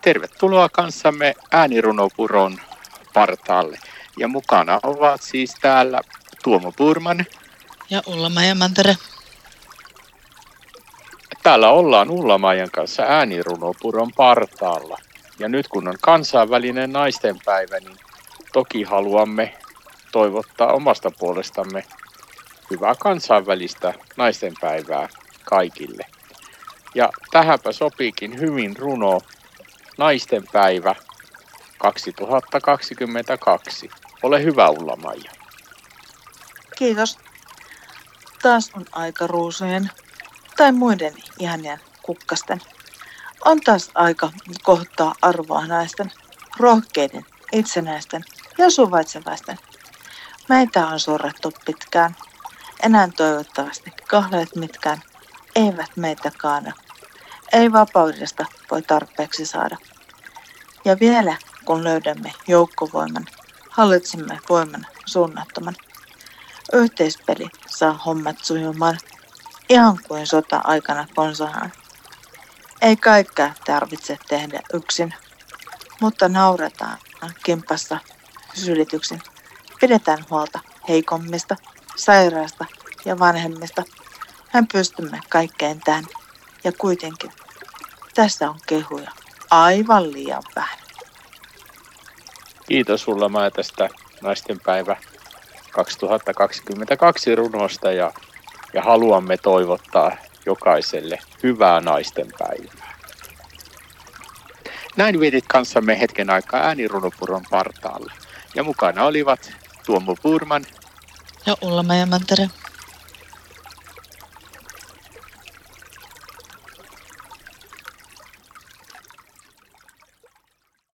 Tervetuloa kanssamme äänirunopuron partaalle. Ja mukana ovat siis täällä Tuomo Purman. Ja Ulla-Maija Mantere. Täällä ollaan Ulla-Maijan kanssa äänirunopuron partaalla. Ja nyt kun on kansainvälinen naistenpäivä, niin toki haluamme toivottaa omasta puolestamme hyvää kansainvälistä naistenpäivää kaikille. Ja tähänpä sopiikin hyvin runo Naisten päivä 2022. Ole hyvä Ulla Maija. Kiitos. Taas on aika ruusujen tai muiden ihanien kukkasten. On taas aika kohtaa arvoa naisten, rohkeiden, itsenäisten ja suvaitsevaisten. Meitä on surrattu pitkään. Enää toivottavasti kahleet mitkään eivät meitä kaana. Ei vapaudesta voi tarpeeksi saada. Ja vielä kun löydämme joukkovoiman, hallitsemme voiman suunnattoman. Yhteispeli saa hommat sujumaan, ihan kuin sota-aikana konsanaan. Ei kaikkea tarvitse tehdä yksin, mutta nauretaan kimpassa sylityksin. Pidetään huolta heikommista, sairaasta ja vanhemmista. Hän pystymme kaikkeen tähän ja kuitenkin tässä on kehuja aivan liian vähän. Kiitos sulla mä tästä naistenpäivä 2022 runosta ja, ja haluamme toivottaa jokaiselle hyvää naistenpäivää. Näin vietit kanssamme hetken aikaa äänirunopuron partaalla. Ja mukana olivat Tuomo Purman ja Ulla Mantere.